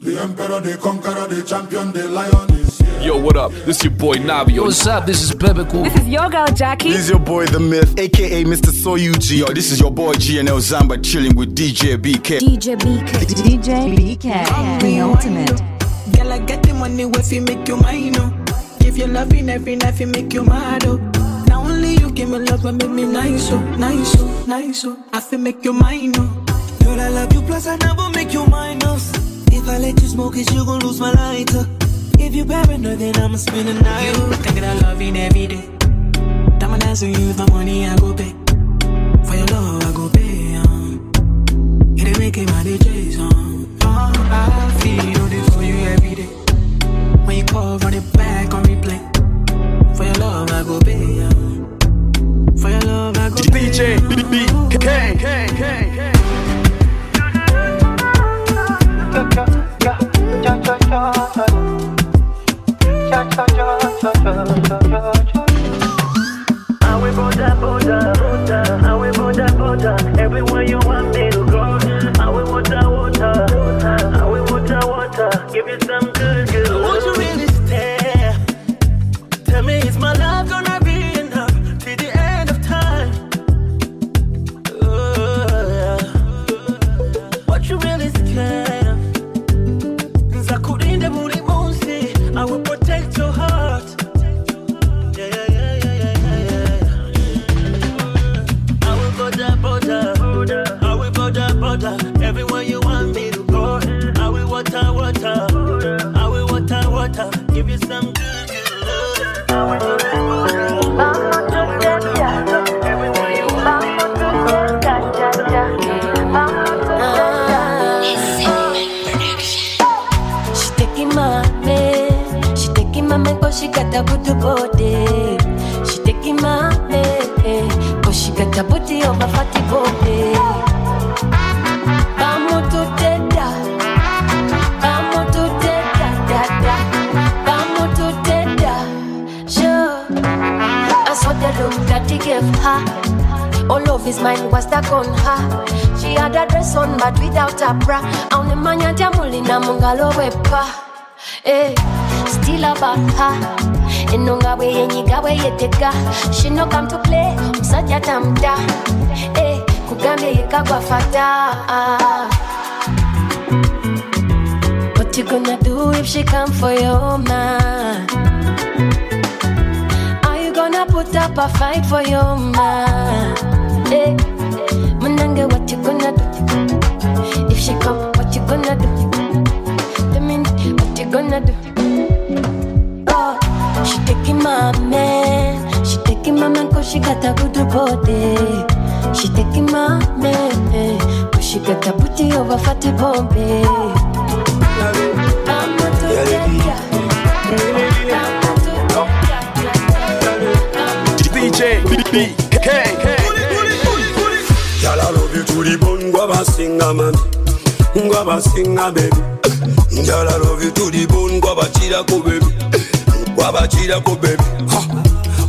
The emperor, the conqueror, the champion, the lion is here. Yo, what up? This your boy Navio. What's up? This is Bebe Cool. This is your girl Jackie. This is your boy The Myth, aka Mr. Soyuji. Yo, this is your boy GNL Zamba chilling with DJ BK. DJ BK. DJ BK, the ultimate. Girl, I get the money if you make you mine, oh. Give you loving every night, you make you mad, oh. Now only you give me love and make me nice, oh, nice, oh, nice, oh. I feel make you mine, oh. Girl, I love you, plus I never make you minus. Oh. If I let you smoke it, you gon' lose my lighter. If you paranoid, then I'ma spend the night. You can get a loving every day. Diamond dancing you with my money, I go pay. For your love, I go pay, um. It ain't making my DJs, um. Oh, I feel it for you every day. When you call, run it back on replay. For your love, I go pay, um. For your love, I go pay. DJ BK. I Give you some good, good. Body. She taking my man, cause she got a booty of a fatty body. Vamos to teta, vamos to teta, da da, vamos to teta, sure. I saw the look that he gave her. All of his mind was stuck on her. She had a dress on but without a bra. Only man ya jamuli na mungalo wepa. Eh, still about her. Enonga we yenyiga we yeteka. She no come to play. Msajja tamta. Eh, kugambye yekagwa fata. What you gonna do if she come for your man? Are you gonna put up a fight for your man? Hey, Mananga, what you gonna do? If she come, what you gonna do? The minute, what you gonna do? She taking my man, she taking my man cause she got a good body. She taking my man, eh, cause she got a booty over fatty Bombay. I'm not to DJ BK. Y'all I love you to the bone, go and man, go and baby. Y'all I love you to the bone, go ko baby, wabakiirako bebi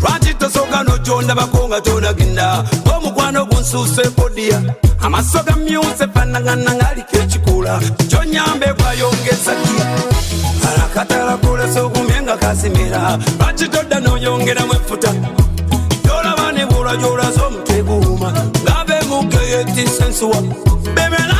lwaki tosooka nojondabako nga tonagenda ng'omukwano gunsuusa ekodiya amaso ga myuse fanagana ngaaliko ekikula kyonyamba ekwayongeza ki? Akatala kulesa okumye nga kasimira lwaki todda noyongeramu efuta? Gyolaba ne bwolwa gyolaza omutwe guwuma ngabemukeyo etisensuwa bebera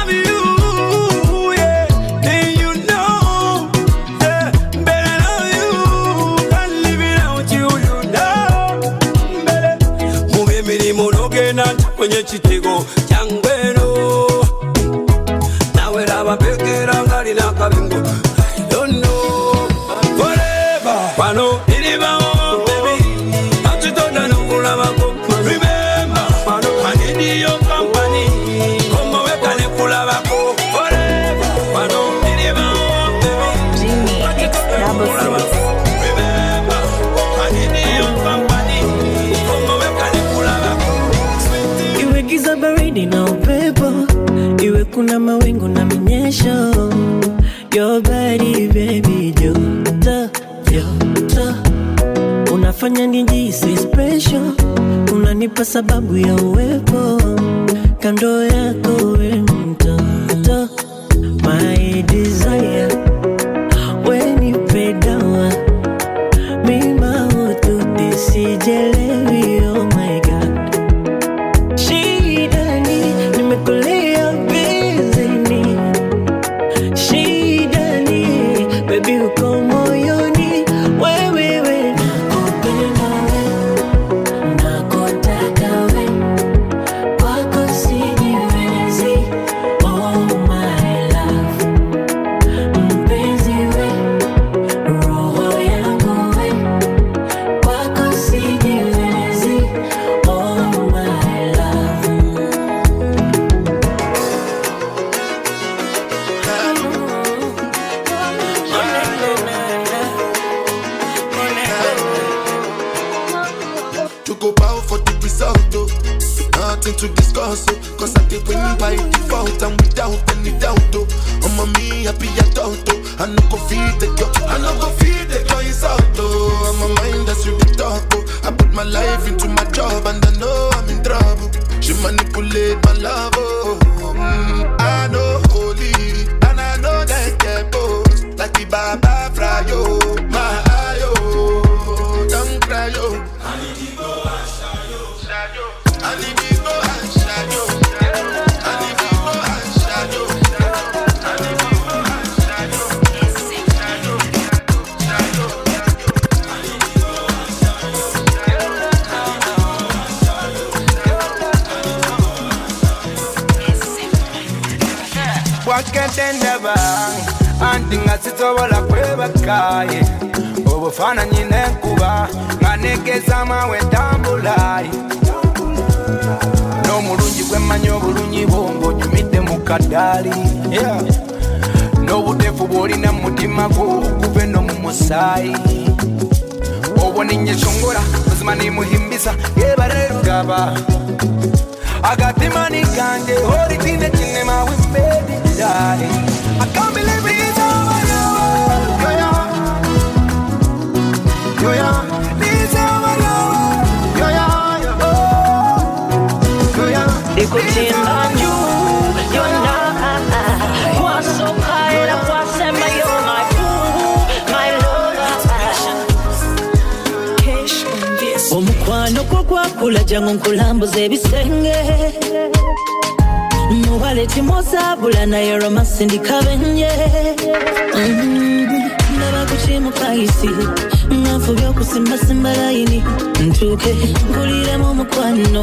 unanifanya nijihisi special, unanipa sababu ya uwepo. Kando yako we mtoto, my desire. Wenipe dawa. Mimautu nisijelewi, oh my God, shidani nimekulia bizini, shidani baby uko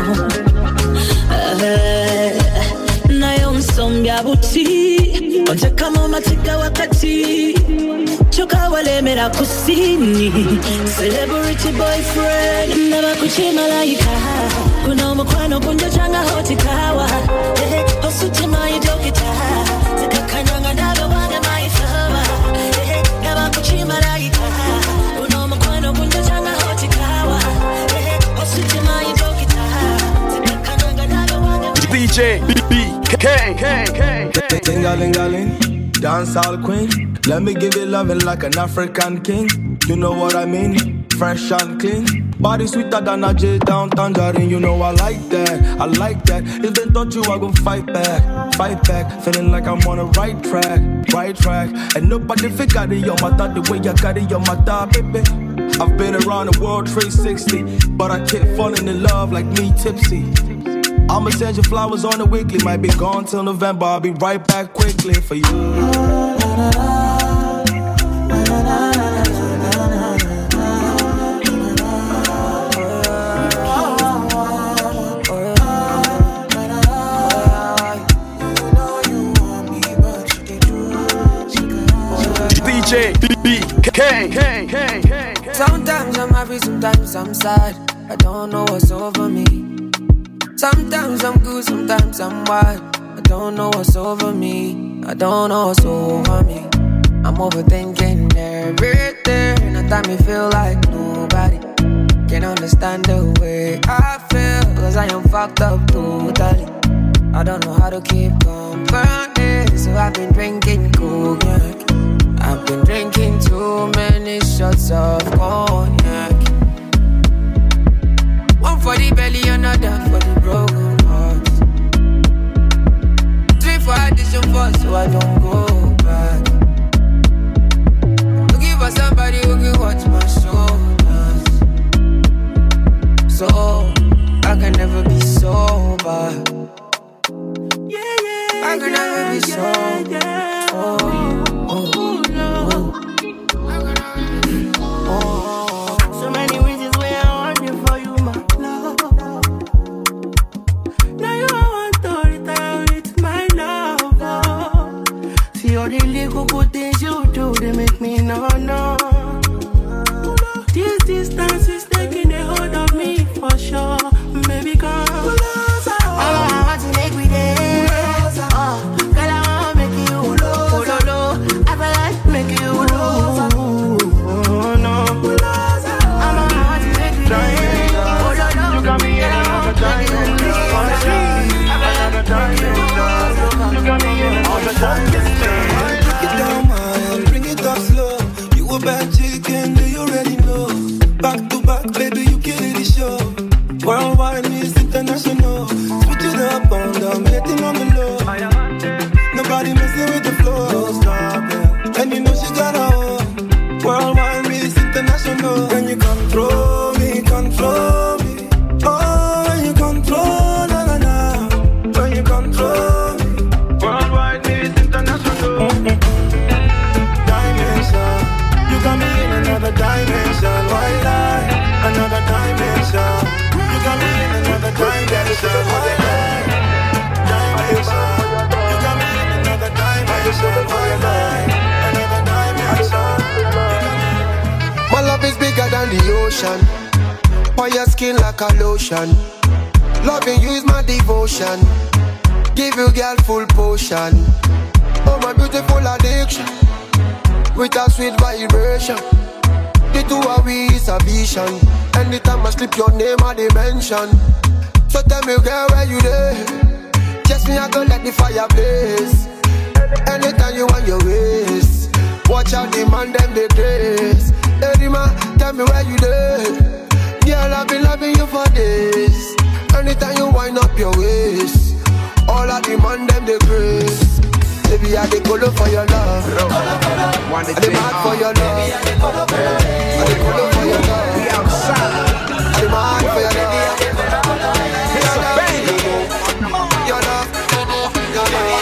omukwano Eh, naye onsombya buti ontekamu matika wakati. Kyokka walemera ku sini celebrity boyfriend ndaba kukimalayika guno omukwano gunjocanga hotikawa osutima idokita wange DJ BBK. Ting-a-ling-a-ling, dancehall queen. Let me give you loving like an African king. You know what I mean? Fresh and clean. Body sweeter than a J down tangerine. You know I like that. I like that. If they thought you, I gon' fight back. Fight back. Feeling like I'm on the right track. Right track. And nobody figured it on my thought the way I got it on my thought, baby. I've been around the world 360, but I kept falling in love like me tipsy. I'ma send you flowers on the weekly. Might be gone till November. I'll be right back quickly for you. DJ BBK. Sometimes I'm happy, sometimes I'm sad. I don't know what's over me. Sometimes I'm good, sometimes I'm wild. I don't know what's over me. I don't know what's over me. I'm overthinking everything. At time me feel like nobody can understand the way I feel. Cause I am fucked up totally. I don't know how to keep company. So I've been drinking cognac. I've been drinking too many shots of cognac. For the belly, another for the broken heart. Three for addition four, so I don't go back. Looking for somebody who can watch my shoulders. So I can never be sober. Yeah, yeah, I can never be sober. Oh, the little the ocean. On your skin like a lotion. Loving you is my devotion. Give you girl full potion. Oh my beautiful addiction. With a sweet vibration. The two of we is a vision. Anytime I slip your name I dimension. So tell me girl where you there? Just me I go let the fire blaze. Anytime you want your ways. Watch out the man them they grace. Hey tell me where you there? Girl, I've been loving you for days. Anytime you wind up your waist, all of the man them they grace. Baby, I dey color for your love. I dey mad for your love. I dey color for your love. I dey mad for your love. Your love, your love, your love,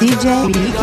DJ BK,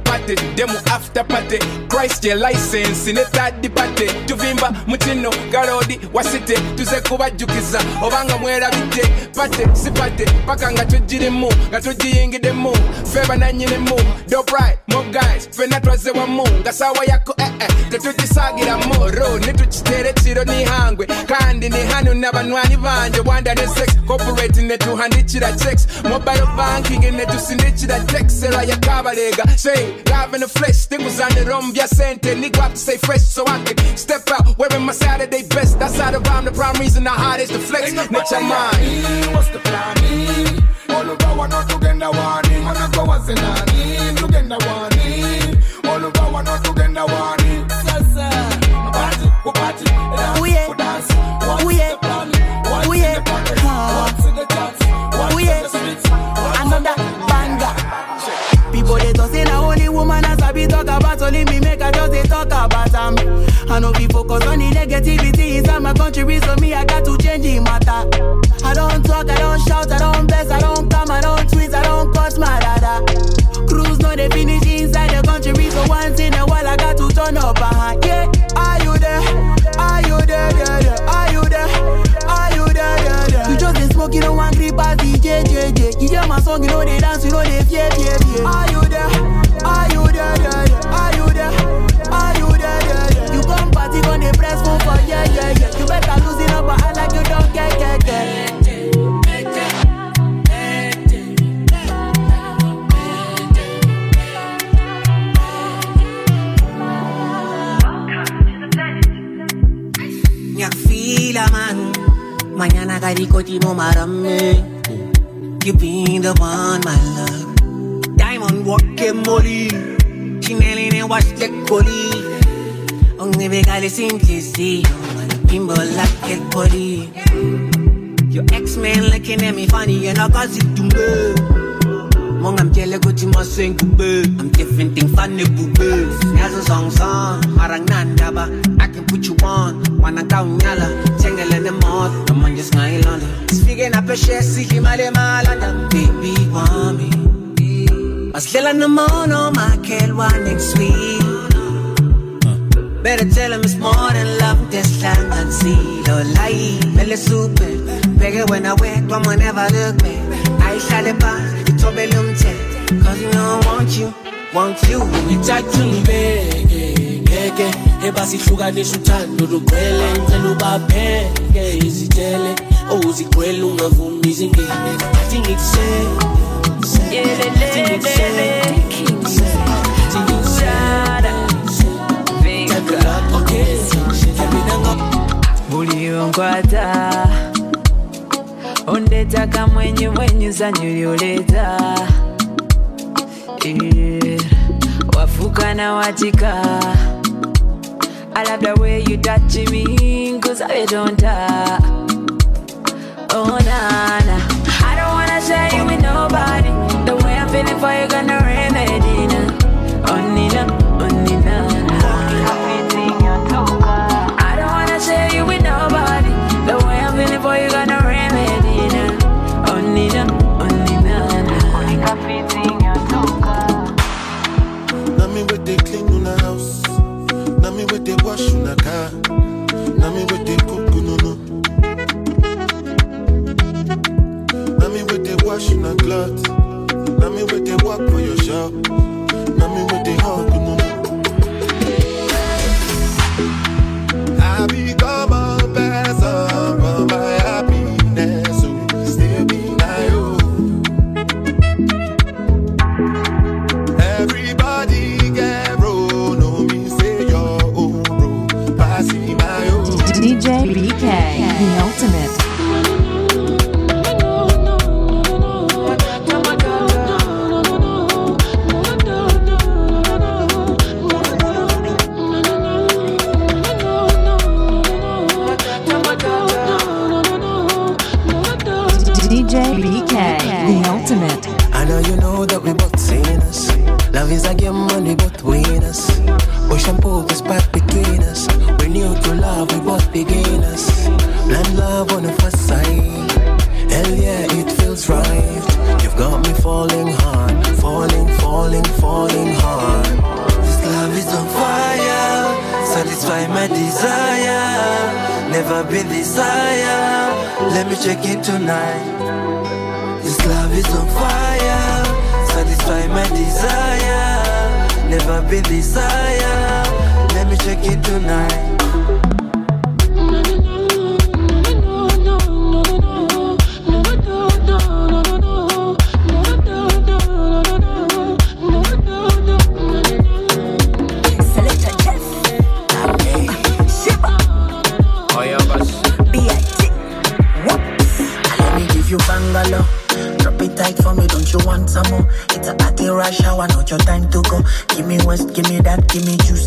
upate, demo after party. Christ your license, ne third party. Tuvimba, mutino, garodi, wasite Tuze kubajukiza, obanga mwerabidde Pate, sipate, paka nga tujirimu Nga tujiyingidemu, feba na nyinimu Dope right, more guys, fena twaze wamu Nga sawa yako eh eh, tetugisagiramu Ro, nitukitere kiro nihangwe Kandi ni hanu n'abanywanyi banje. Wanda ne sex, corporate netuhandikira checks. Mobile banking netusindikira text Era ya kabalega, say live in the flesh Tinguzane rom bya sente, nigga have to stay fresh So I can step out, wearing my Saturday best That's how the rhyme, the prime reason I hard is the flex Nature mind What's the plan? All over one not together one. Man go was in ani together one. All over one not together one. Party, go party, dance, go dance. What's the plan? What's in the pocket? What's in the charts? What's the streets? Another be talk about only me make I just they talk about am. I know we focus on the negativity inside my country, so me I got to change the matter. I don't talk, I don't shout, I don't bless, I don't come, I don't tweet, I don't cuss my dada. Cruise no they finish smoke, you don't want grip as DJ, JJ. You hear my song, you know they dance, you know they fear, fear, fear. Are you there? Are you there? Yeah, yeah. Are you there? Are you there? Yeah, yeah. You come party, gon' dey press phone for yeah, yeah, yeah. You better lose it up, but I like you don't get, get, get. Nyakfila man Mañana karikotimo marame. You been the one my love. Diamond walking molly. Chinelli ne wash the coli Onge begale simplicity Bimbo like it body. Your ex-man looking at me funny and I got it to me Mong I'm jelly kuti maswing kube I'm different thing funny bube. Nyazo song song Marang nandaba I can put you on. Wanna kaunyala Tengele ne mod Come on just ngayon landa Speaking up a share Siki male malanda Baby want me Maslela na mono Makelwa next week Better tell him it's more than love this time. I see the light, belly super. Bigger when I wake, mama never look back. I shall the bar, you told me lum Cause you know I want you, want you. We talk to me, ngeke ebasihlukanisa uthando yeah, ngicela ubapheke izitele owuzigqwele ungavumi izingine athi ngikuse buliongwata ondeta kamwenyu mwenyu zanyu lyoleta eh, wafuka watika I love you touch me, cause I don't die. Oh, nah, nah. I don't wanna share you with nobody. The way I'm feeling for you, gonna rain. washing a clothes. Now me with the walk for your shop. I've been desire. Let me check in tonight. This love is on fire. Satisfy my desire. Never been desire. Let me check in tonight. that give me juice.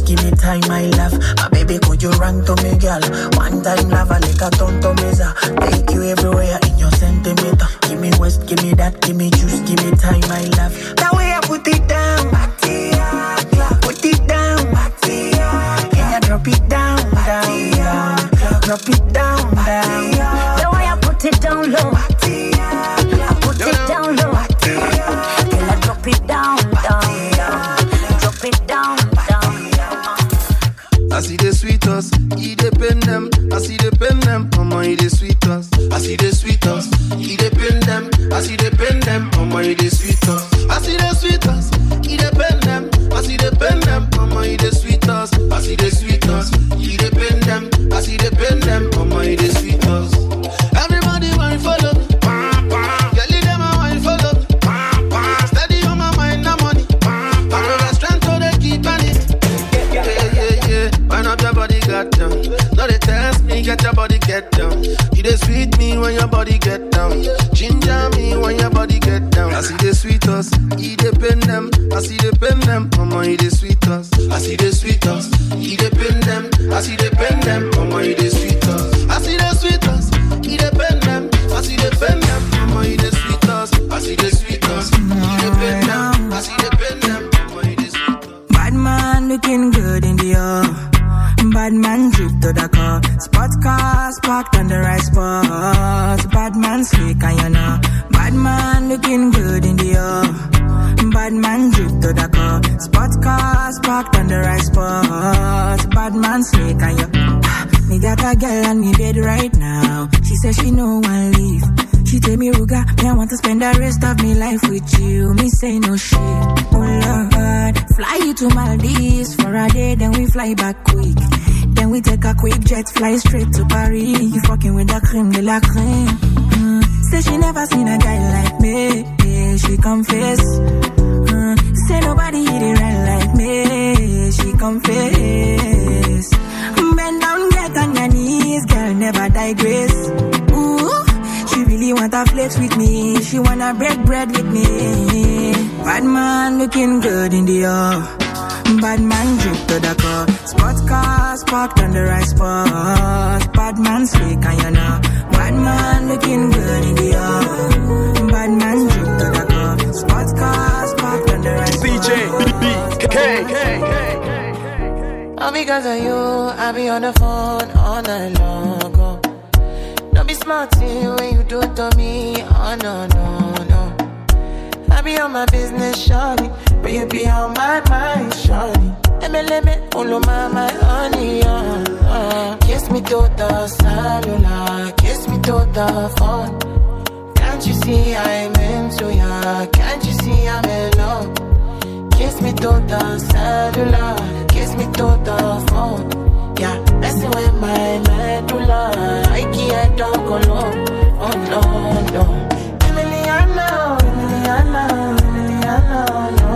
crème de la crème. Mm. Say she never seen a guy like me. Yeah, she confess. Mm. Say nobody hit it right like me. She confess. Bend down, get on your knees, girl, never digress. Ooh, she really want a flex with me. She wanna break bread with me. Bad man looking good in the air. Bad man drip to the car. Sports cars parked on the right spot. Bad man slick and you know. Bad man looking good in the air. Bad man drip to the car. Sports cars parked on the right spot. DJ BK. All because of you, I be on the phone all night long. Oh. Don't be smart when you do it to me. Oh no, no, no. I be on my business, shawty. Be on my mind, shawty. All of my, honey, uh, uh. Kiss me to the cellular, kiss me to the phone. Can't you see I'm into ya? Can't you see I'm in love? Kiss me to the cellular, kiss me to the phone. Yeah, messing with my medulla. I can't talk alone. Oh no, no. Emiliano, Emiliano, Emiliano, no.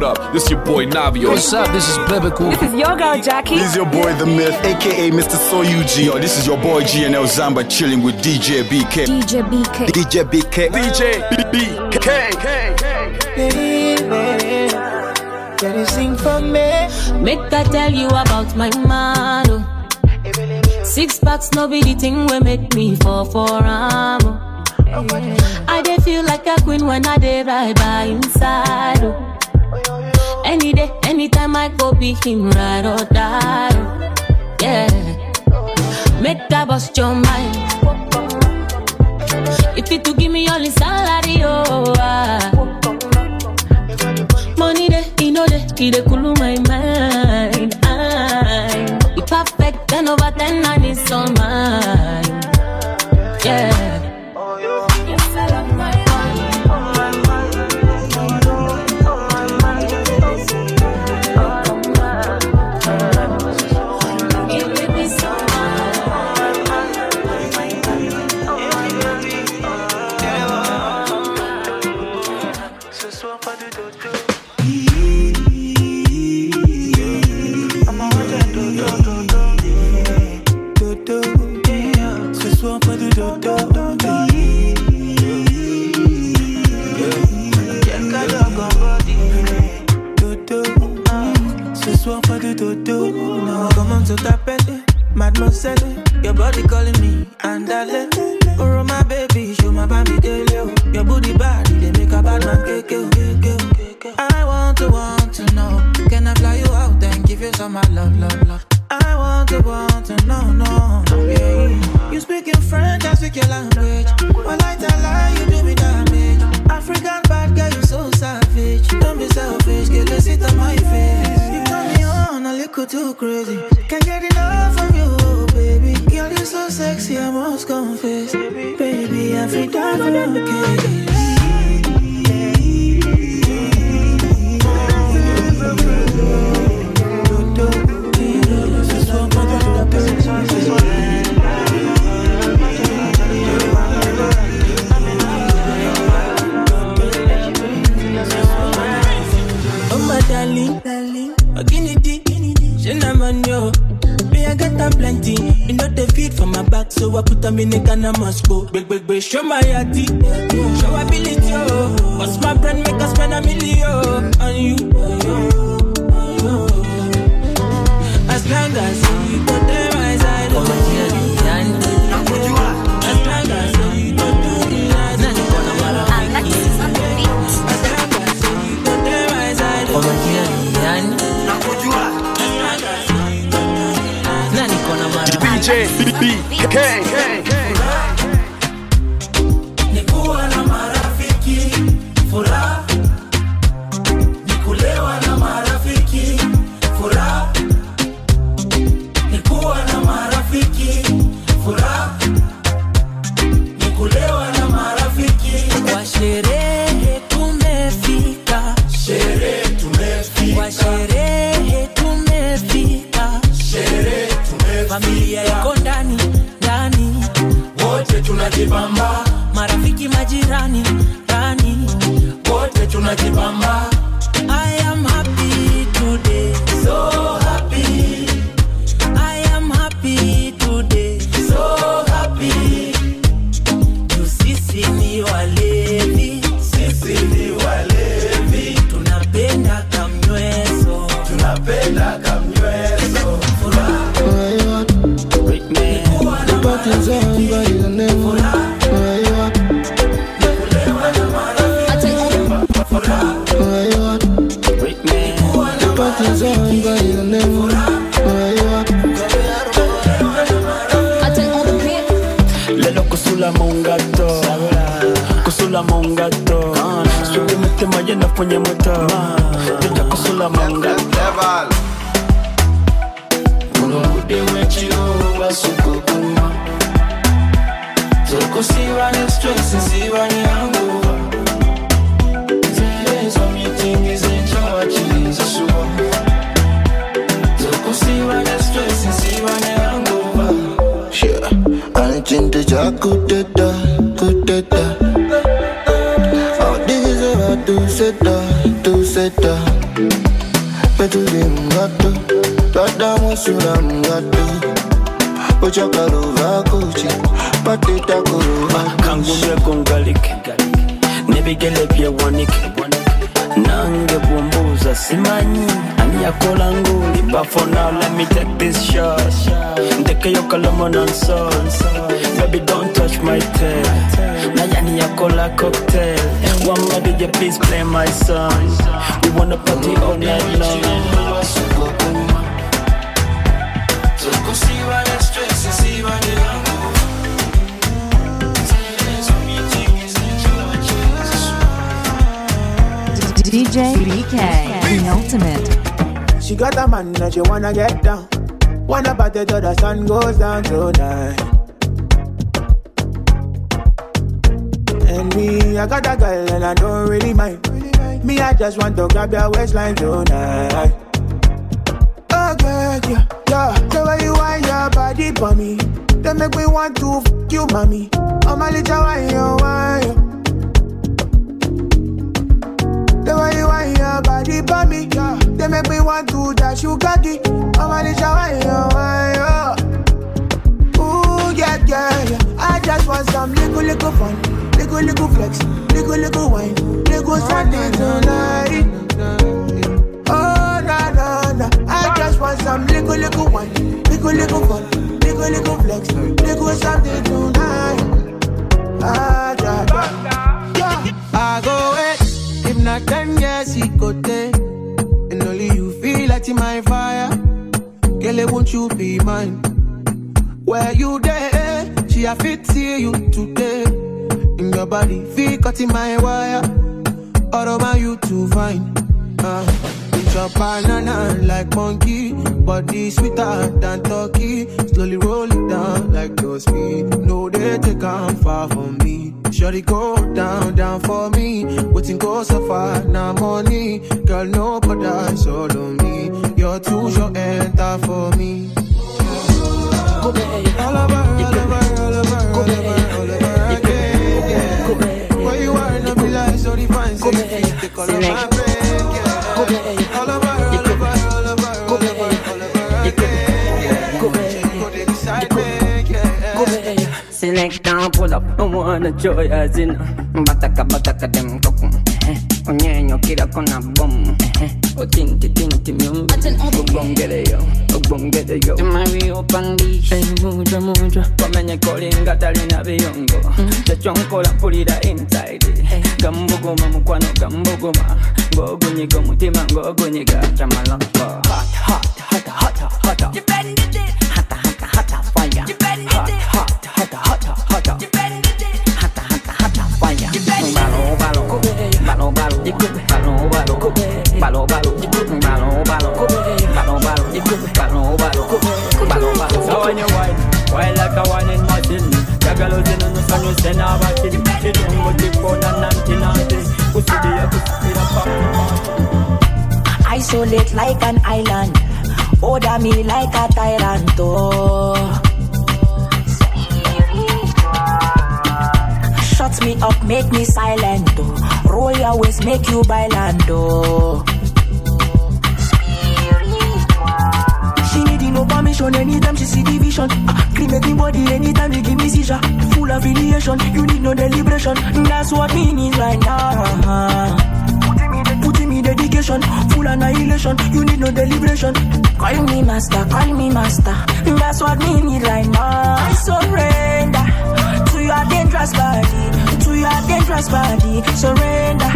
What up? This is your boy Navio. What's up? This is Bebe Cool. This is your girl Jackie. This is your boy The Myth, aka Mr. Soyuji. Yo, this is your boy GNL Zamba chilling with DJ BK. DJ BK. DJ BK. DJ BK. Can you sing for me? Make I tell you about my man. oh. Six packs, no be the thing we make me fall for am. oh. I dey feel like a queen when I dey ride by inside. oh. Any day, anytime I go be him ride or die. Yeah, make that bust your mind. If you to give me all the salary, oh. ah. Money dey, you know dey, it cool my mind. I, it perfect, ten over ten, and it's all mine. Tunajibamba marafiki majirani rani. Wote tunajibamba I kwenye moto Deja manga. Yeah, anichinte cha kuteta, kuteta. feta Petuli mgato Badamu mgato Uchakalo Nebigele Nange bumbuza simanyi. Nguli But for now let me take this shot. Baby don't touch my tail nayani yakola cocktail one more DJ please play my song we wanna party all night long Tokosibane stress sibane hangover Zelezo meeting zenchawa DJ BK, the ultimate. She got a man that she wanna get down. Wanna party till the sun goes down tonight. Me, I got a girl and I don't really mind. Me, I just want to grab your waistline tonight. Oh, girl, yeah, yeah. The way you want your body for me. They make me want to f you, mommy. Oh, my little wine, you wine. The way you want your body for me. Yeah. They make me want to dash you cocky. Oh, my little wine, you wine, oh. Ooh, yeah, yeah, yeah. I just want some little, little fun. Little, little flex. Little, little wine. Little something tonight. Oh, na, na, na. I just want some little, little wine. Little, little fun. Little, little flex. Little something tonight. Ah, yeah, yeah. yeah. I go wait. If not ten years, he go take. And only you feel like in my fire. Girl, won't you be mine? Where you there? She a fit see you today. In your body, feel cut in my wire. All over you to find. Uh, it's your banana like monkey. Body sweeter than turkey. Slowly roll it down like those speed. No, they take on far from me. Shorty go down, down for me. Waiting go so far, now money. Girl, no but solo me. You're too short, enter for me. All over, all over, all over, all over, all over so divine. So the color of my brain. Yeah. All over, all over, all over, all over, all over again. Yeah. Go there beside me. Yeah. Select down, pull up, I wanna joy as in Bataka bataka dem kokum Onyenyo kira kona bom. O tinti tinti mium Ubongele yo, ubongele yo. Kolinga talina viyongo Chachonkola pulira inside. Gambuguma mukwano gambuguma Ngogunyiga omutima ngogunyiga Chamalanko Hot hot hot hot hot So wine, wine like a wine in Martin Jaga losing She don't the Isolate like an island. Order me like a tyrant, oh. Shut me up, make me silent, oh. Roll your waist, make you buy bailando. She need no permission anytime she see the vision. Uh, ah, cremating body anytime you give me seizure. Full of affiliation, you need no deliberation. That's what me need right now dedication, full annihilation. You need no deliberation. Call me master, call me master. That's what me need right now. I surrender to your dangerous body to your dangerous body. Surrender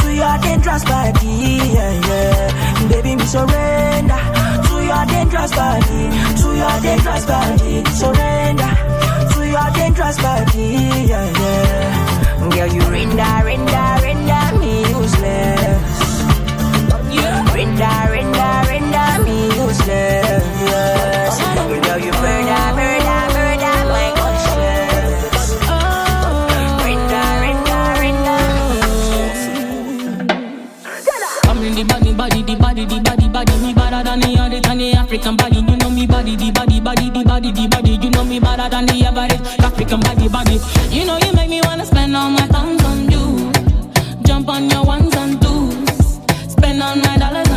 to your dangerous body. Yeah, yeah. Baby, me surrender to your dangerous body. To your dangerous body. Surrender to your dangerous body. Yeah, yeah. Girl, you render, render, render me useless. Yeah. Render, render, render me useless. Girl, you murder, murder. African body, you know me body, the body, body, the body, the body. You know me better than the average African body, body. You know you make me wanna spend all my thumbs on you. Jump on your ones and twos. Spend all my dollars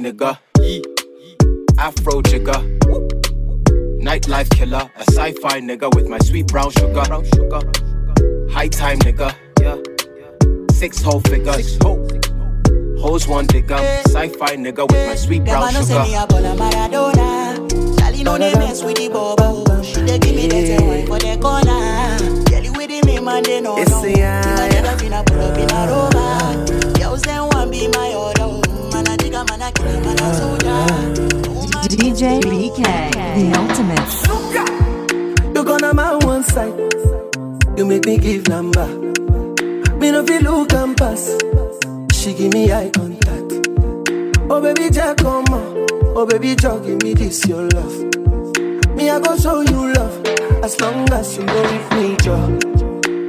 Nigga. Afro jigger. Nightlife killer. A sci-fi nigga with my sweet brown sugar. High time nigga. Six whole figures. Hoes one digger. Sci-fi nigga with my sweet brown I know say me sugar. a ball. Charlie know they mess with the bubble. She dey give me the wine for the corner. With the me man they know no. Me man they got finna pull up in a rover. Girls them want be my order. Man a digga, man a killer, man a soldier. DJ BK, the ultimate. You're gonna my one side. You make me give number. Me no feel look and pass. She give me eye contact. Oh baby, Jack, come on. Oh baby, Jack, give me this your love. Me I go show you love as long as you go with me, Joe.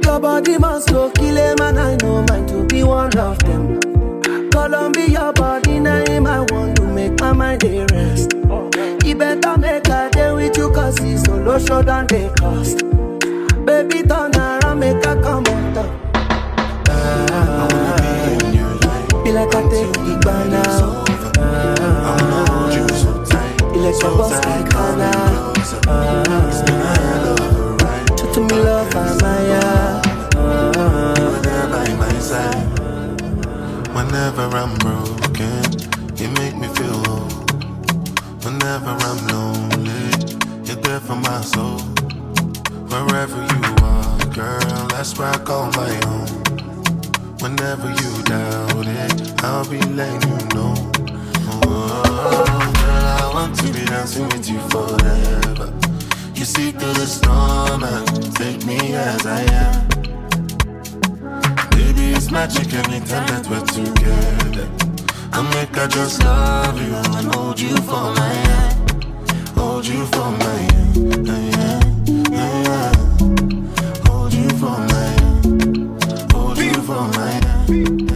Your body must go kill him and I know mine to be one of them. Columbia body name I want to make my mind dey rest. You better make a day with you cause it's solo show than they cost. Baby turn around make a come on top. Be like I take it by now. To me love Amaya. Whenever by my side, whenever I'm broken, you make me feel whole. Whenever I'm lonely, you're there for my soul. Wherever you are, girl, that's where I call my home. Whenever you doubt it, I'll be letting you know. Oh, girl, I want to be dancing with you forever. You see through the storm and take me as I am. It's magic anytime that we're together. I make I just love you and hold you for my hand. Hold you for my hand. Yeah, yeah. Hold you for my hand. Hold you for my hand.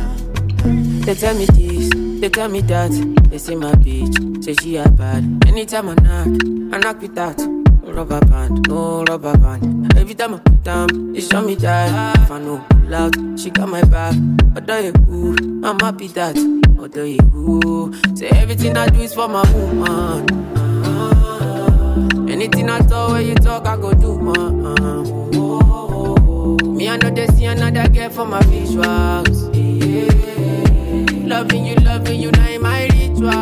They tell me this, they tell me that. They say my bitch, say she a bad. Anytime I knock, I knock with that. Rubber band, no rubber band. Every time I put down, they show me that. If I know out, she got my back. Although you ooh, I'm happy that. Although you ooh, say everything I do is for my woman. Anything I talk, when you talk, I go do, man. Me, I know they see another girl for my visuals. Loving you, loving you, now in my ritual.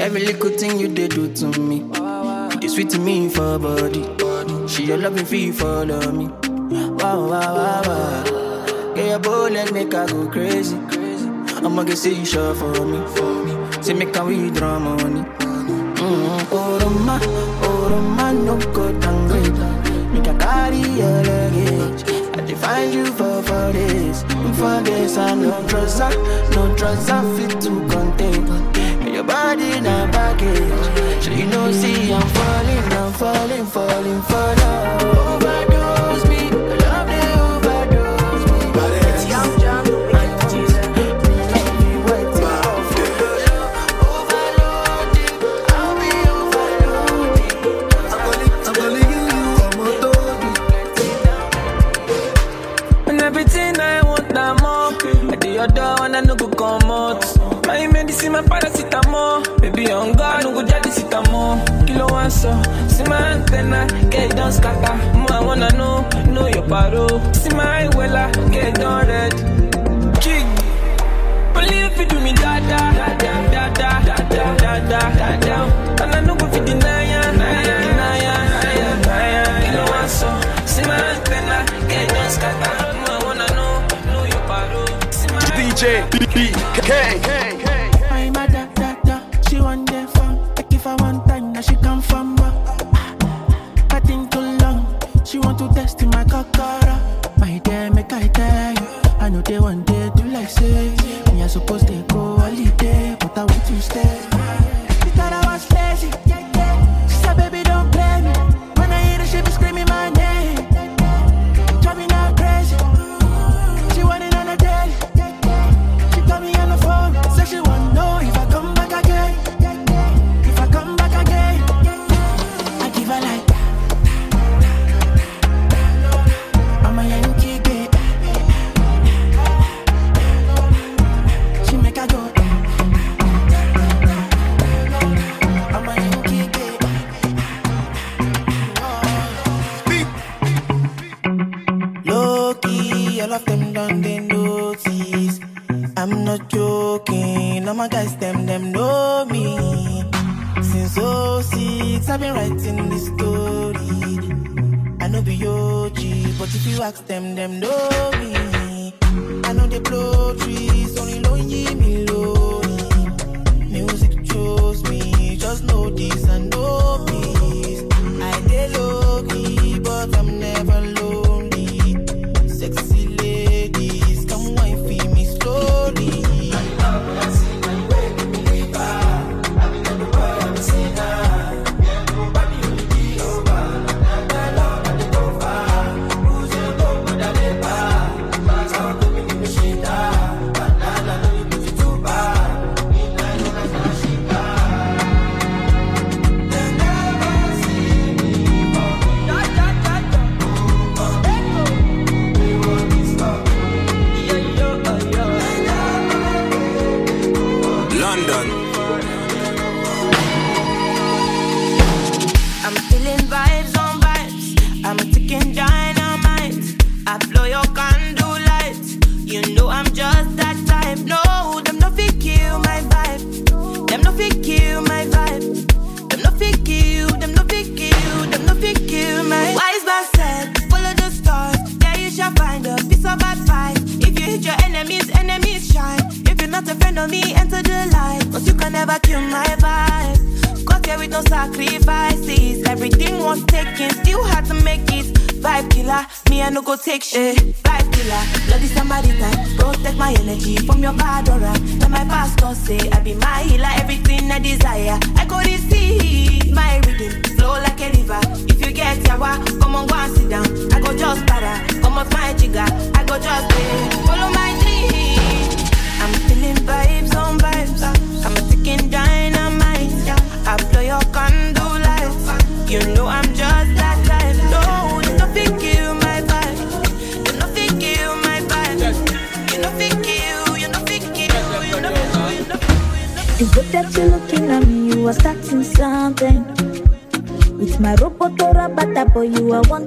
Every little thing you did do to me, you sweet to me for body. She your loving free follow me. Wow, wow, wow, wow. Get your bullet, make her go crazy. I'ma get you sure for me. Say make her withdraw money. Mm-hmm. Oh, Roma, oh, no go downgrade. Make her carry your luggage. I define you for for this, for this. I no trust, I no trust, I fit to contain. Body na baggage. So you know, see, I'm falling, I'm falling, falling for love. so. See my antenna, get don't scatter. I wanna know, know your paro. See my wella, get red. Jig, believe you do me da da da da da da da da da da. And I know if you deny ya, deny ya, deny ya, deny ya. You know what so? See my antenna, get scatter. Wanna know, know your paro. DJ BBK.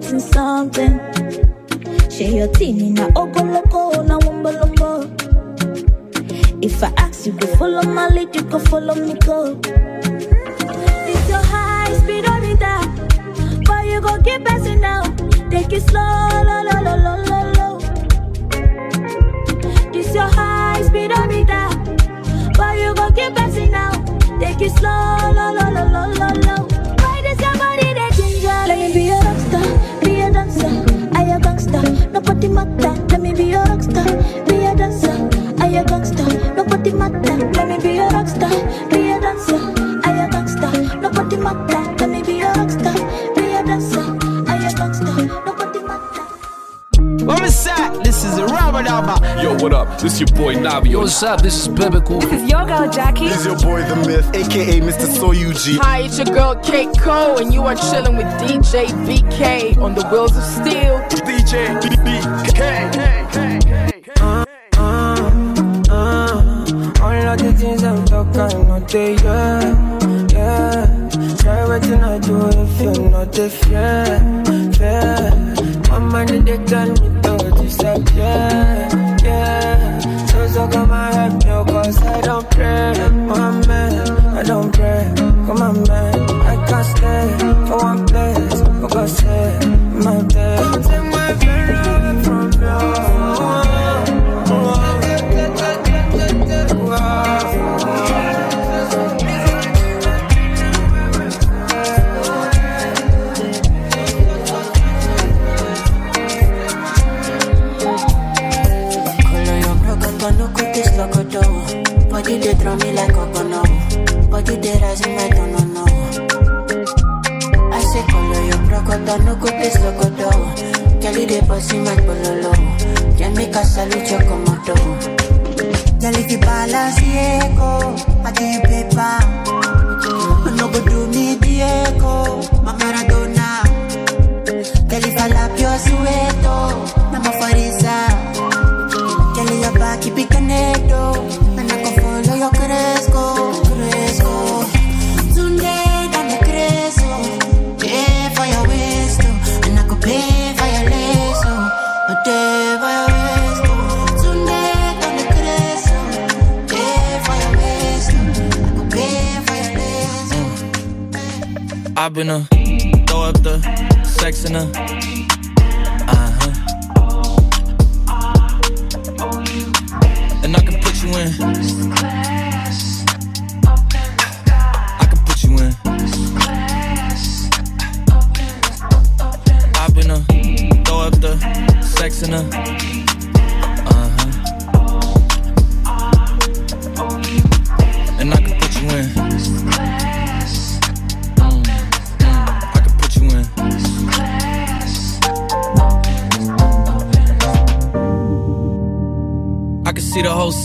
wanting something. She your teeny na ogoloko oh, na wumbalombo. If I ask you to follow my lead, you go follow me go. It's your high speed on it but you gon' keep passing now. Take it slow, lo lo lo lo lo. This your high speed on it down, but you gon' keep passing now. Take it slow. what up? This your boy Navio. What's up? This is Bebe Cool. This is your girl Jackie. This is your boy The Myth, aka Mr. Soyuji. Hi, it's your girl Kate Cole, and you are chilling with DJ BK on the wheels of steel. DJ BK. Uh, uh, all of the things I'm talking, about, they, yeah, yeah. Try what you not do if you're not if, yeah. My money, they tell me in her. Throw up the sex in her.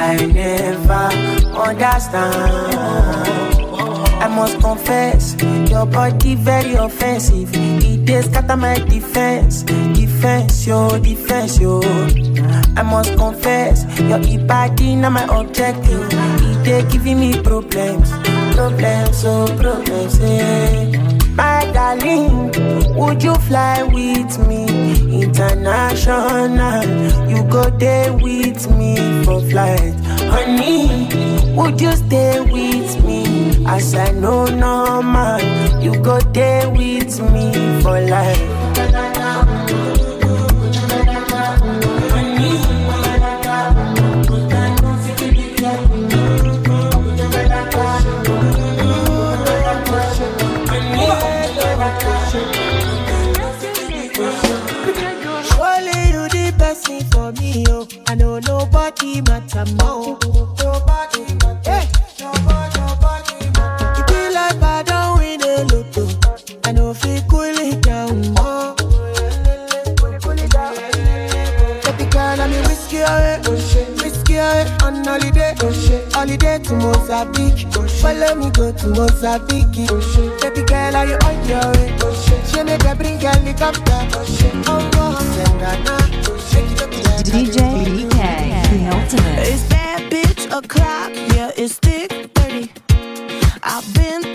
I never understand. I must confess, your body very offensive. It does my defense, defense, your defense, yo. I must confess, your body not my objective. It is giving me problems, problems, oh, problems, eh. My darling, would you fly with me? International, you go there with me for flight. Honey, would you stay with me? As I know, no man, you go there with me for life. body matter more. Matter. Matter. It be like I don't win a lotto. I know if it cool it down more. I'm a whiskey away. Whiskey away on holiday. Holiday to Mozambique. Follow me go to Mozambique. Baby girl, are you on your way? She make a bring helicopter. Oh, oh DJ BK penultimate. It's bad bitch o'clock, yeah, it's thick 30. I've been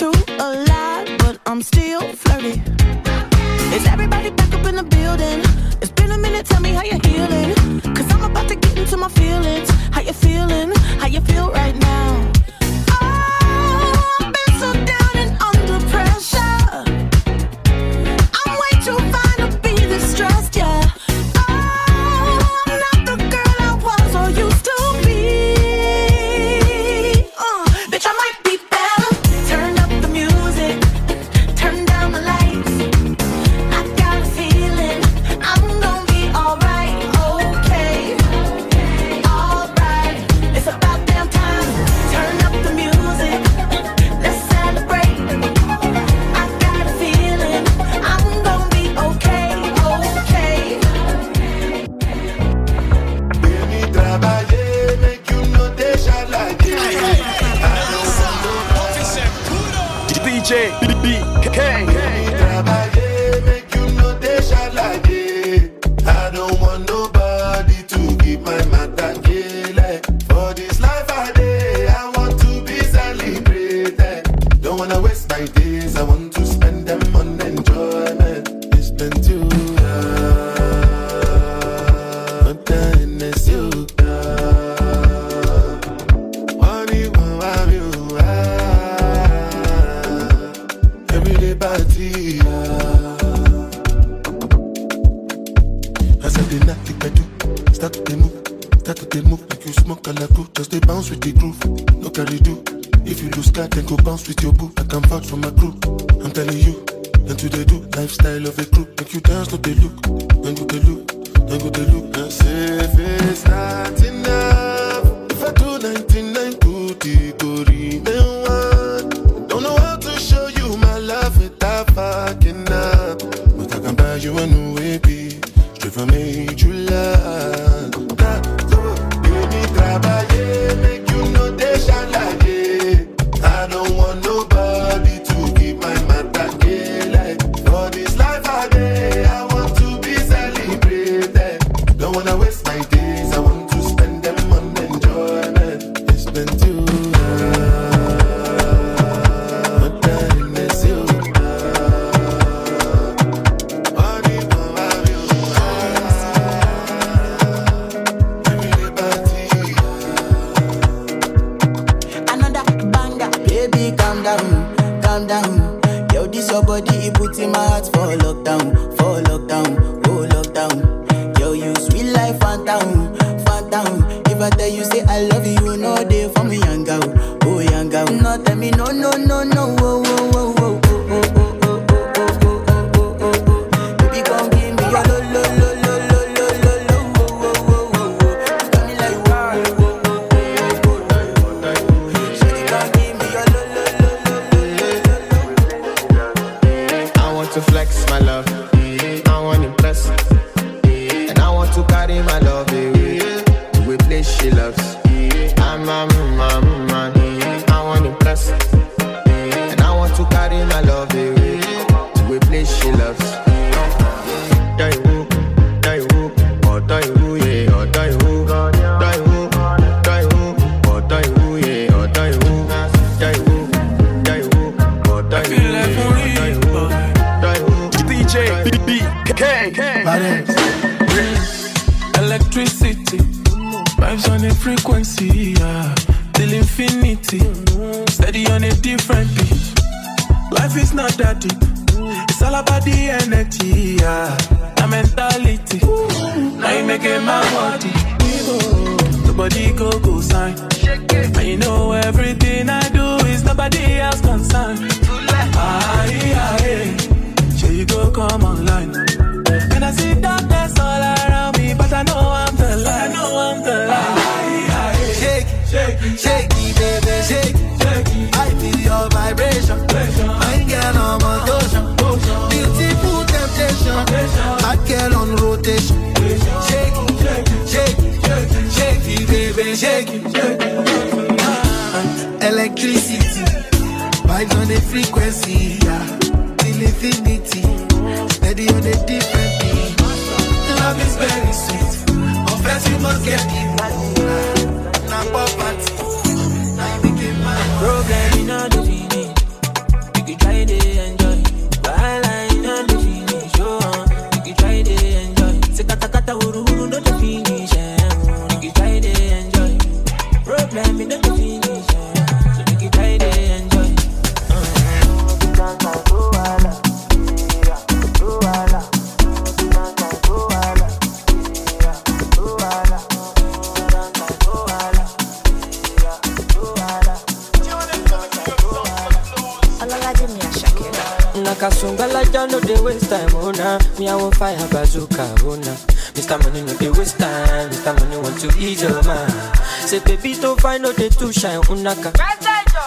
funaka.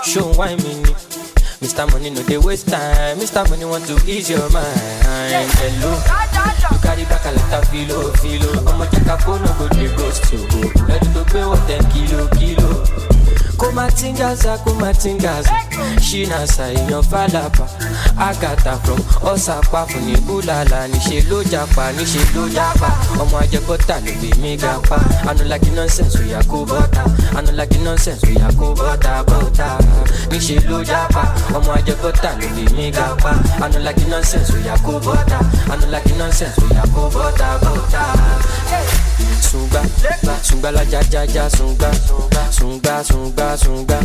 Show why me. Mr. Money no they waste time. Mr. Money want to ease your mind. Hello. You carry back a lot of filo, filo. I'ma take a phone, no go they ghost to go. Ready to pay what ten kilo, kilo. kumatingaza ah, kumatingaza shina sàìyàn fàlàbà àgàtà from ọ̀sàpá fún ní búlàlà níṣẹ́ ló japa níṣẹ́ loja pa. ọmọ ajẹgbọ́ta ló fi mí ga pa anulagi nonsense òyà kó bọ́ta. I know like the nonsense, we are kubota butter, butter. me she blue japa, ọmọ ajẹ butter, no be mi gapa. I like the nonsense, we are kubota. butter. I know like the nonsense, we are kubota butter, butter. Hey sunga sunga la ja ja ja sunga, sunga, sunga, sunga,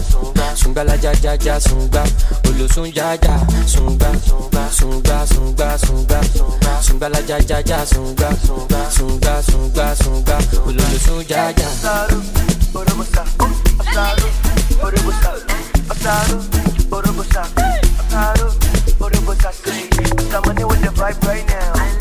sunga la ja ja ja zumba, olosun ja ja sunga, sunga, sunga, sunga, sunga la ja ja ja sunga, sunga. zumba zumba, olosun ja ja. Asaru, orobosa, asaru, orobosa, asaru, orobosa, asaru, orobosa. Somebody with the vibe right now.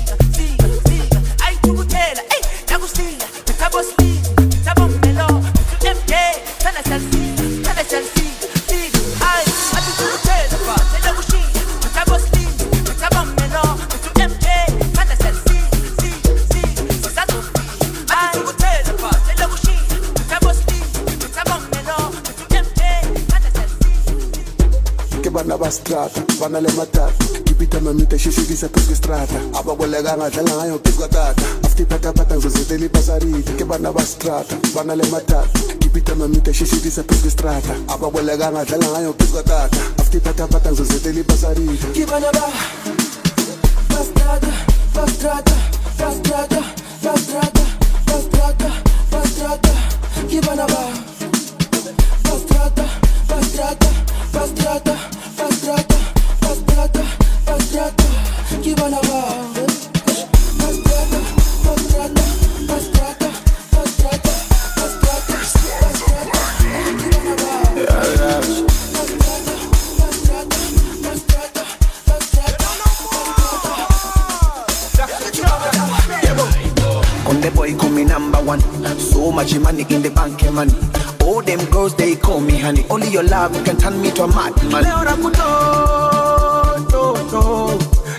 ay tukutela, ay, nakushi, metabosi, metabomelo, tu MJ, kana salsiga, kana salsiga, siga, ay, ati tukutela, ba, ipita mamita shishukisa pika strata avakweleka ngadlela ngayo kika tata aftipatapata ngizozeteli basarile ke bana ba Que bana le matata ipita mamita shishukisa pika strata avakweleka ngadlela ngayo kika tata aftipatapata ngizozeteli basarile ke bana ba bastrata bastrata bastrata bastrata bastrata bastrata ke bana ba bastrata bastrata bastrata me madman. Leo nakutoa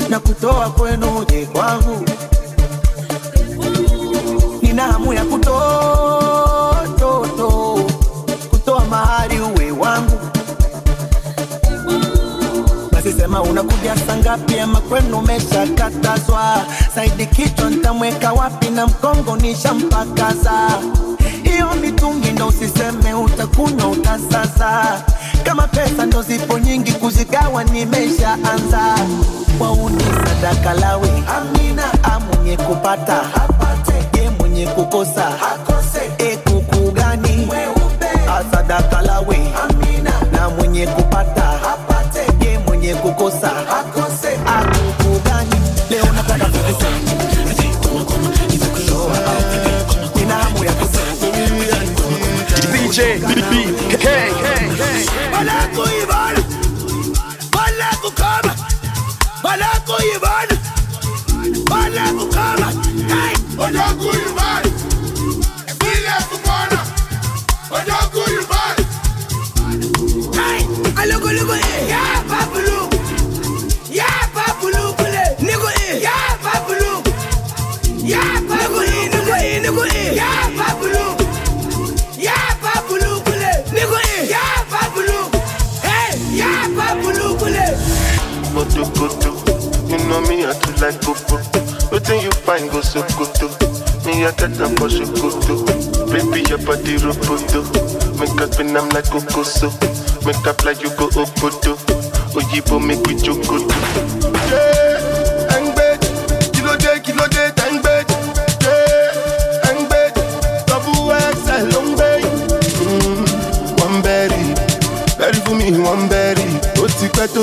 na kutoa kwenu je kwangu. Nina hamu ya kutoa to, to, kutoa mahari uwe wangu. Basi sema unakuja saa ngapi ama kwenu umeshakatazwa? Saidi kichwa nitamweka wapi na mkongo nishampakaza. Hiyo mitungi ndo usiseme utakunywa utasaza. Kama pesa ndo zipo nyingi kuzigawa nimeshaanza. Wauni sadaka lawe. Amina, amwenye kupata. Apate, ye mwenye kukosa. Akose. E kuku gani? Asadaka lawe. Amina, na mwenye kupata. Apate, ye mwenye kukosa. Akose. Akuku gani? Leo nataka kukusa DJ BB like popo. Wetin you find go so koto, me I get am for shokoto. Baby your body roboto, make us spin am like kokoso. Make up like you go obodo, oyibo make we jokoto.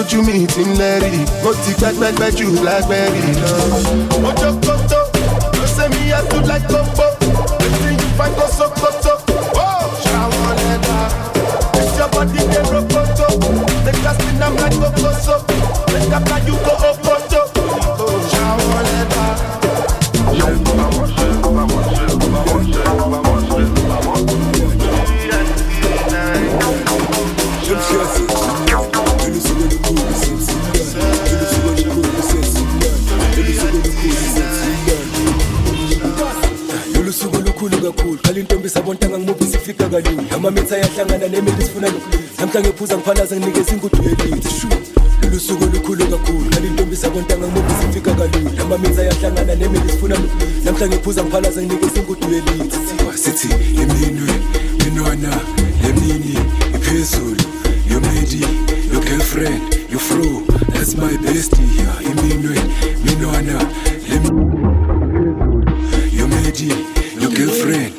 Tójú mi ti ń lẹ́rì ó ti pẹ́pẹ́pẹ́ jù lágbẹ́rì lọ. ojú kótó ló ṣe mí yàtú láìkókó wetin you find go sokoto. ṣàwọn lẹ́dà this your body dey rokoto am like kokoso. Make up like you go kakhulu qala intombi sabontanga ngimuphi sifika kalula amamitha ayahlangana nemeli sifuna namhla ngephuza ngiphalaza nginikeza ingudu yelithi shu lolu suku lukhulu kakhulu. Qala intombi sabontanga ngimuphi sifika kalula amamitha ayahlangana nemeli sifuna namhla ngephuza ngiphalaza nginikeza ingudu yelithi siwa sithi iminwe minwana lemini iphezulu your lady your girlfriend your fro that's my bestie yeah, iminwe minwana lemini your lady your girlfriend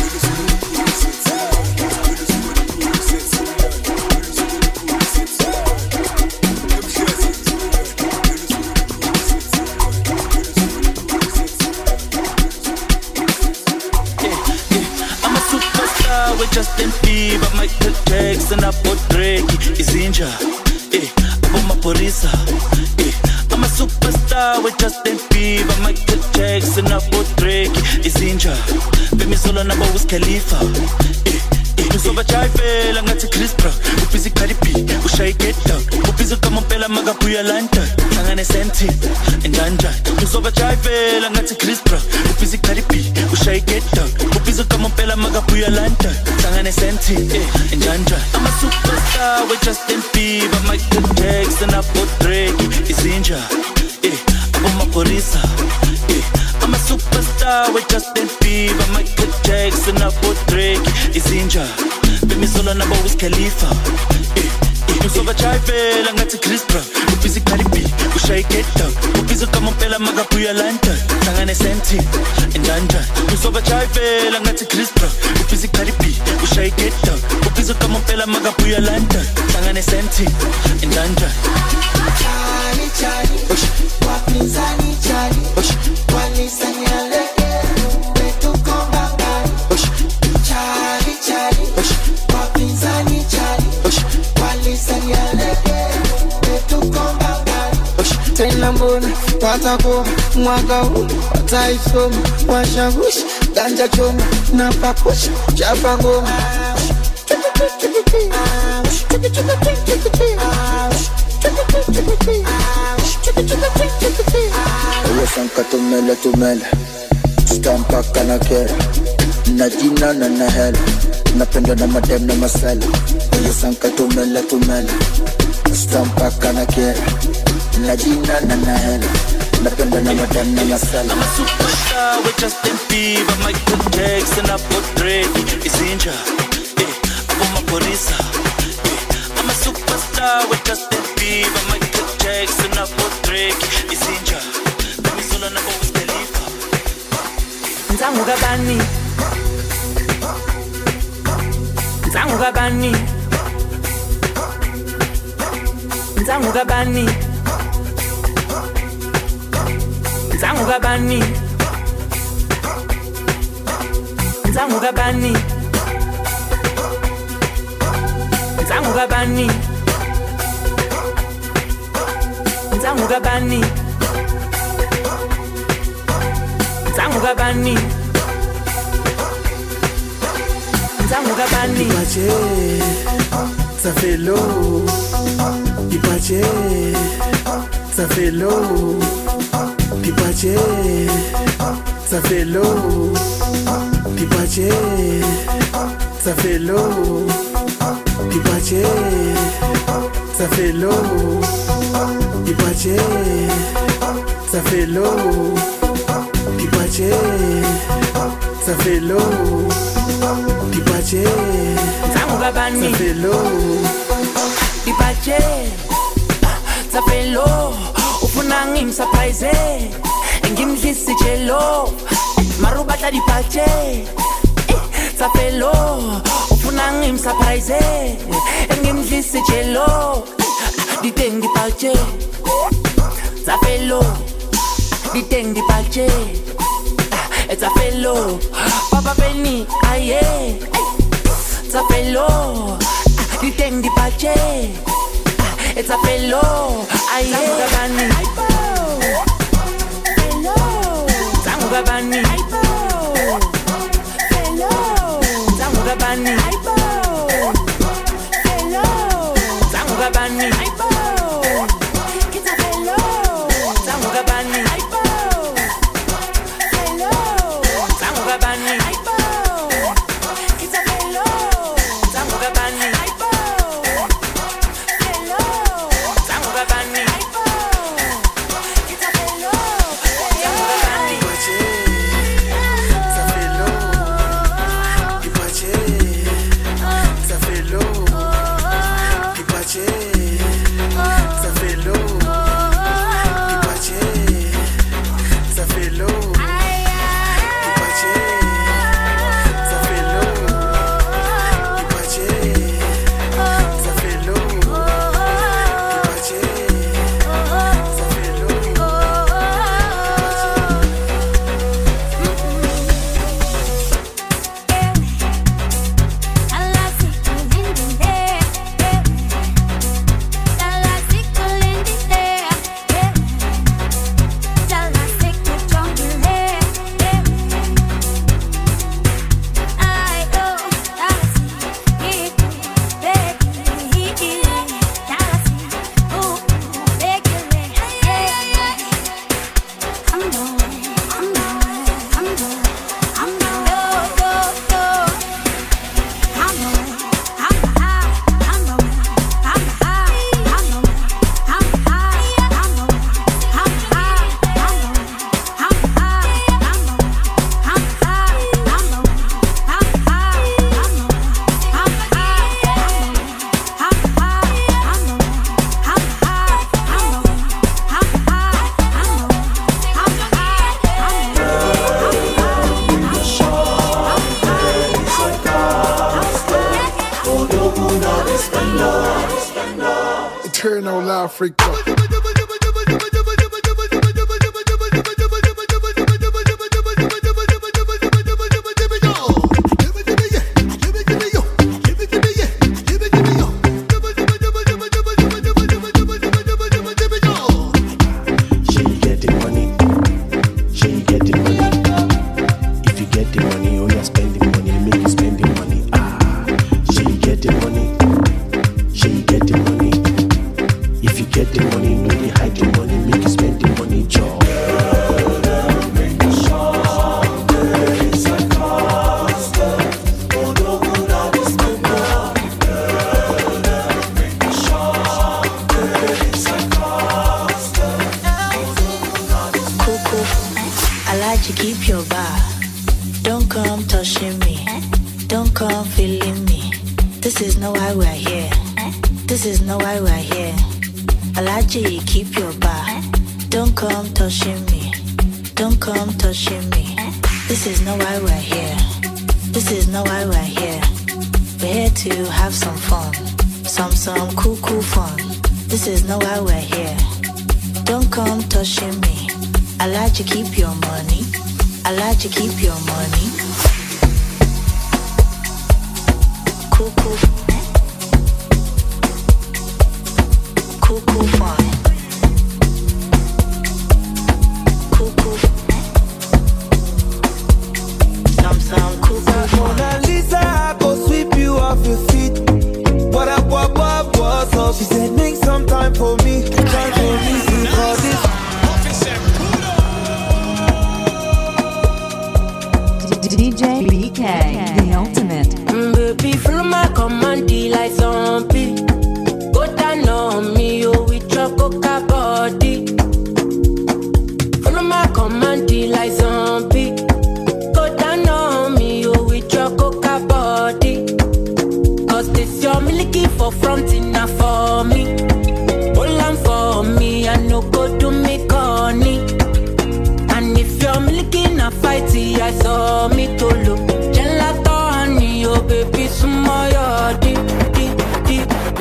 Justin Bieber, Michael Jackson hapo Drake izinja. Bemisolo nabo Wiz Khalifa. Eh, eh, usoba chayivela ngathi chris bra ubhizi ikhalibi ushaye igeda ubhizi ukamompela makabuya london hlangane sentin endanjani usoba chayivela ngathi chris bra ubhizi ikhalibi ushaye igeda ubhizi ukamompela makabuya london hlangane eh, I'm a superstar with Justin bieber michael jackson abo drake izinjani Napolisa. Yeah. I'm a superstar with Justin Bieber, Michael Jackson, Apple Drake, Izinja. Bimisola na Wiz Khalifa. Yeah ngizobajayivela ngathi chris brown ubiza igalibhi ushaye igetdown ubiza ukamompela makabuya london hlangane sentin endandran ngizobajayivela ngathi chris brown ubiza igalibhi ushaye igetdown ubiza ukamompela makabuya london hlangane sentin endandran Chani, chani, wapinzani, chani, walisanyale watakoma mwaka huu wataisoma washawishi ganja choma na pakusha chapa ngoma. Stampaka na kera. Na jina na na hela Napenda na madem na masela. Uwesanka tumele Stampaka na kera. Na jina na na hela Nothing in none of them, none yourself. I'm a superstar with Justin Bieber, Michael Jackson, Apple Drake, Isinja, eh, Abuma Porisa. Eh. I'm a superstar with Justin Bieber, Michael Jackson, Apple Drake, Isinja. Let me solo na Bob Khalifa. Ntangu kabani? Ntangu kabani? Ntangu? Nzangu kabani Nzangu kabani Nzangu kabani Nzangu kabani Nzangu kabani Nzangu kabani Dipache, ça fait l'eau. Dipache, ça. Ti pace, ça fait l'eau. Ti pace, ça fait l'eau. Ti pace, ça fait l'eau. Ti pace, ça fait l'eau. Ti pace, ça fait l'eau. Ti pace, ça. Ti pace, ça. mangimsurprise ngimdlisi jelo. Mara ubatla dipalche eh, tsa felo. Ufuna ngimsurprise ngimdlisi jelo. Diteng dipalche tsa felo. Diteng dipalche eh, tsa felo. Papa beni aye eh, tsa felo. Diteng dipalche it's a fellow. I Samuga Bani. Hello, Bani. Samuga Bani. Samuga Bani. eternal Africa.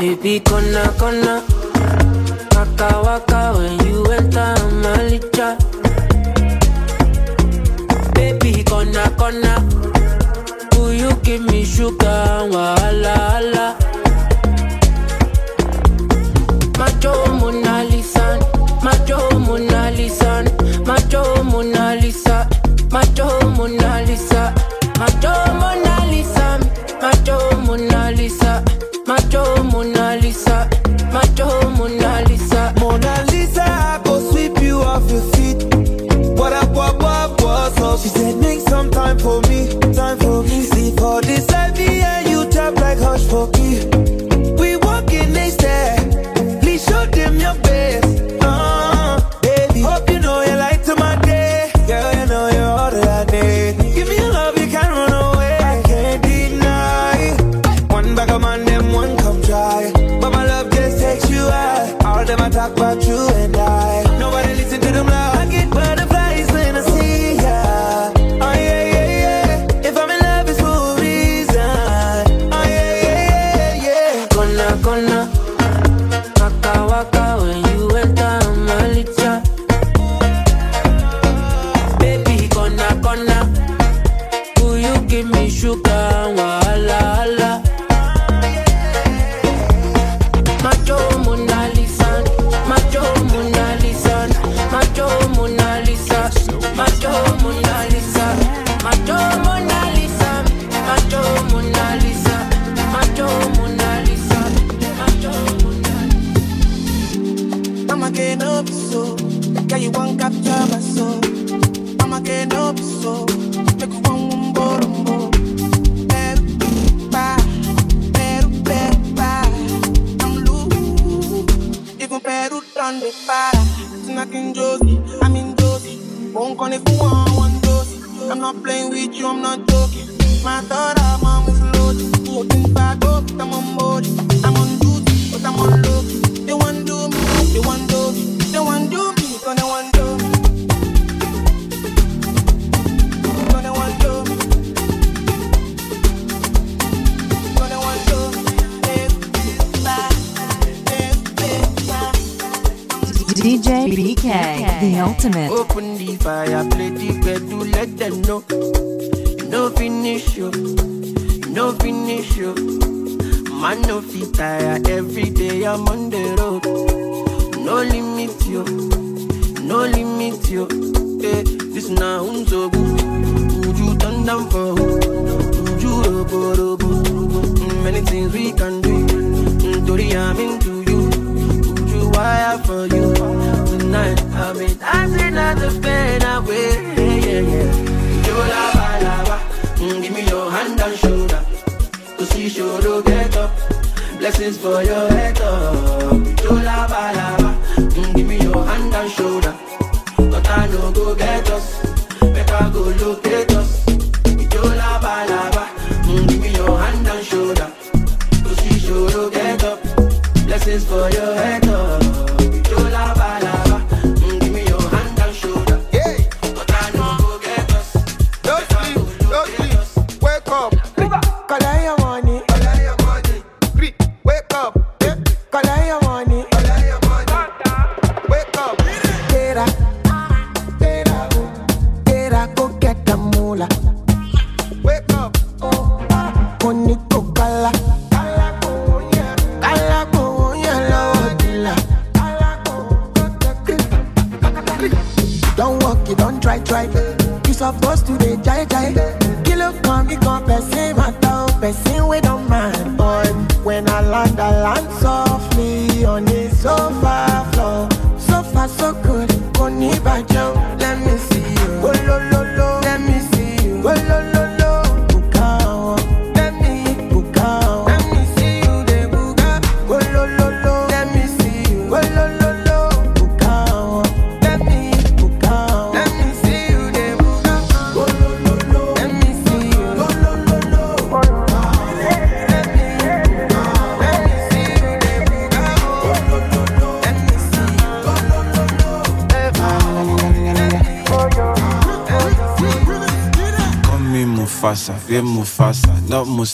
Baby, kona, kona. Waka, waka when you enter Malicha. Baby, kona, kona. Will you give me sugar? Wala, wala. Macho Mona Lisa, Macho Mona Lisa, Macho Mona Lisa, Macho Mona Lisa, Macho Mona Lisa, Macho Mona Lisa. Macho Mona Lisa, Macho Open the fire, play the do let them know. No finish you, no finish you. Man no fit tire, every day I'm on the road. No limit you, no limit you. Eh, this now unzo you turn down for you robo robo? Mm, Many things we can do. Mm, Tori, I'm into you. You wire for you? Tonight I've been dancing at the pain away. Yeah, yeah, yeah. Mm, Give me your hand and shoulder. To see shoulder. Blessings for your head up. Yo, lava, lava. Mm, Give me your hand and shoulder. I know go get us. Better go locate us. Yo, lava, lava. Mm, Give me your hand and shoulder. To see shoulder. Blessings for your head up.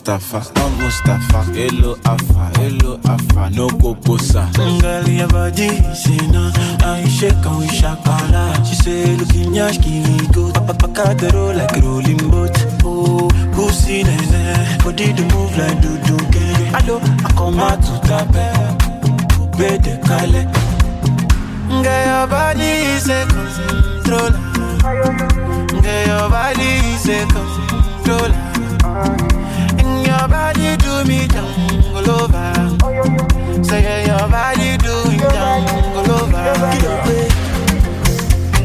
Mustafa, not Mustafa. Hello Alpha, hello Alpha, no go bossa. Girl, your body, say no. I shake and we shakara. She say, looking yash, kili go. Papa cut roll like rolling boat. Oh, pussy nene. Body to move like do do gang. Hello, I come out to tape. Be de kale. Girl, your body is a controller. Girl, your body is a controller. Your body do me jungle over. Say your body do me jungle over.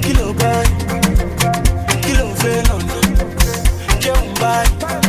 Kilo pay, kilo kilo fail on. Jẹun buy, jẹun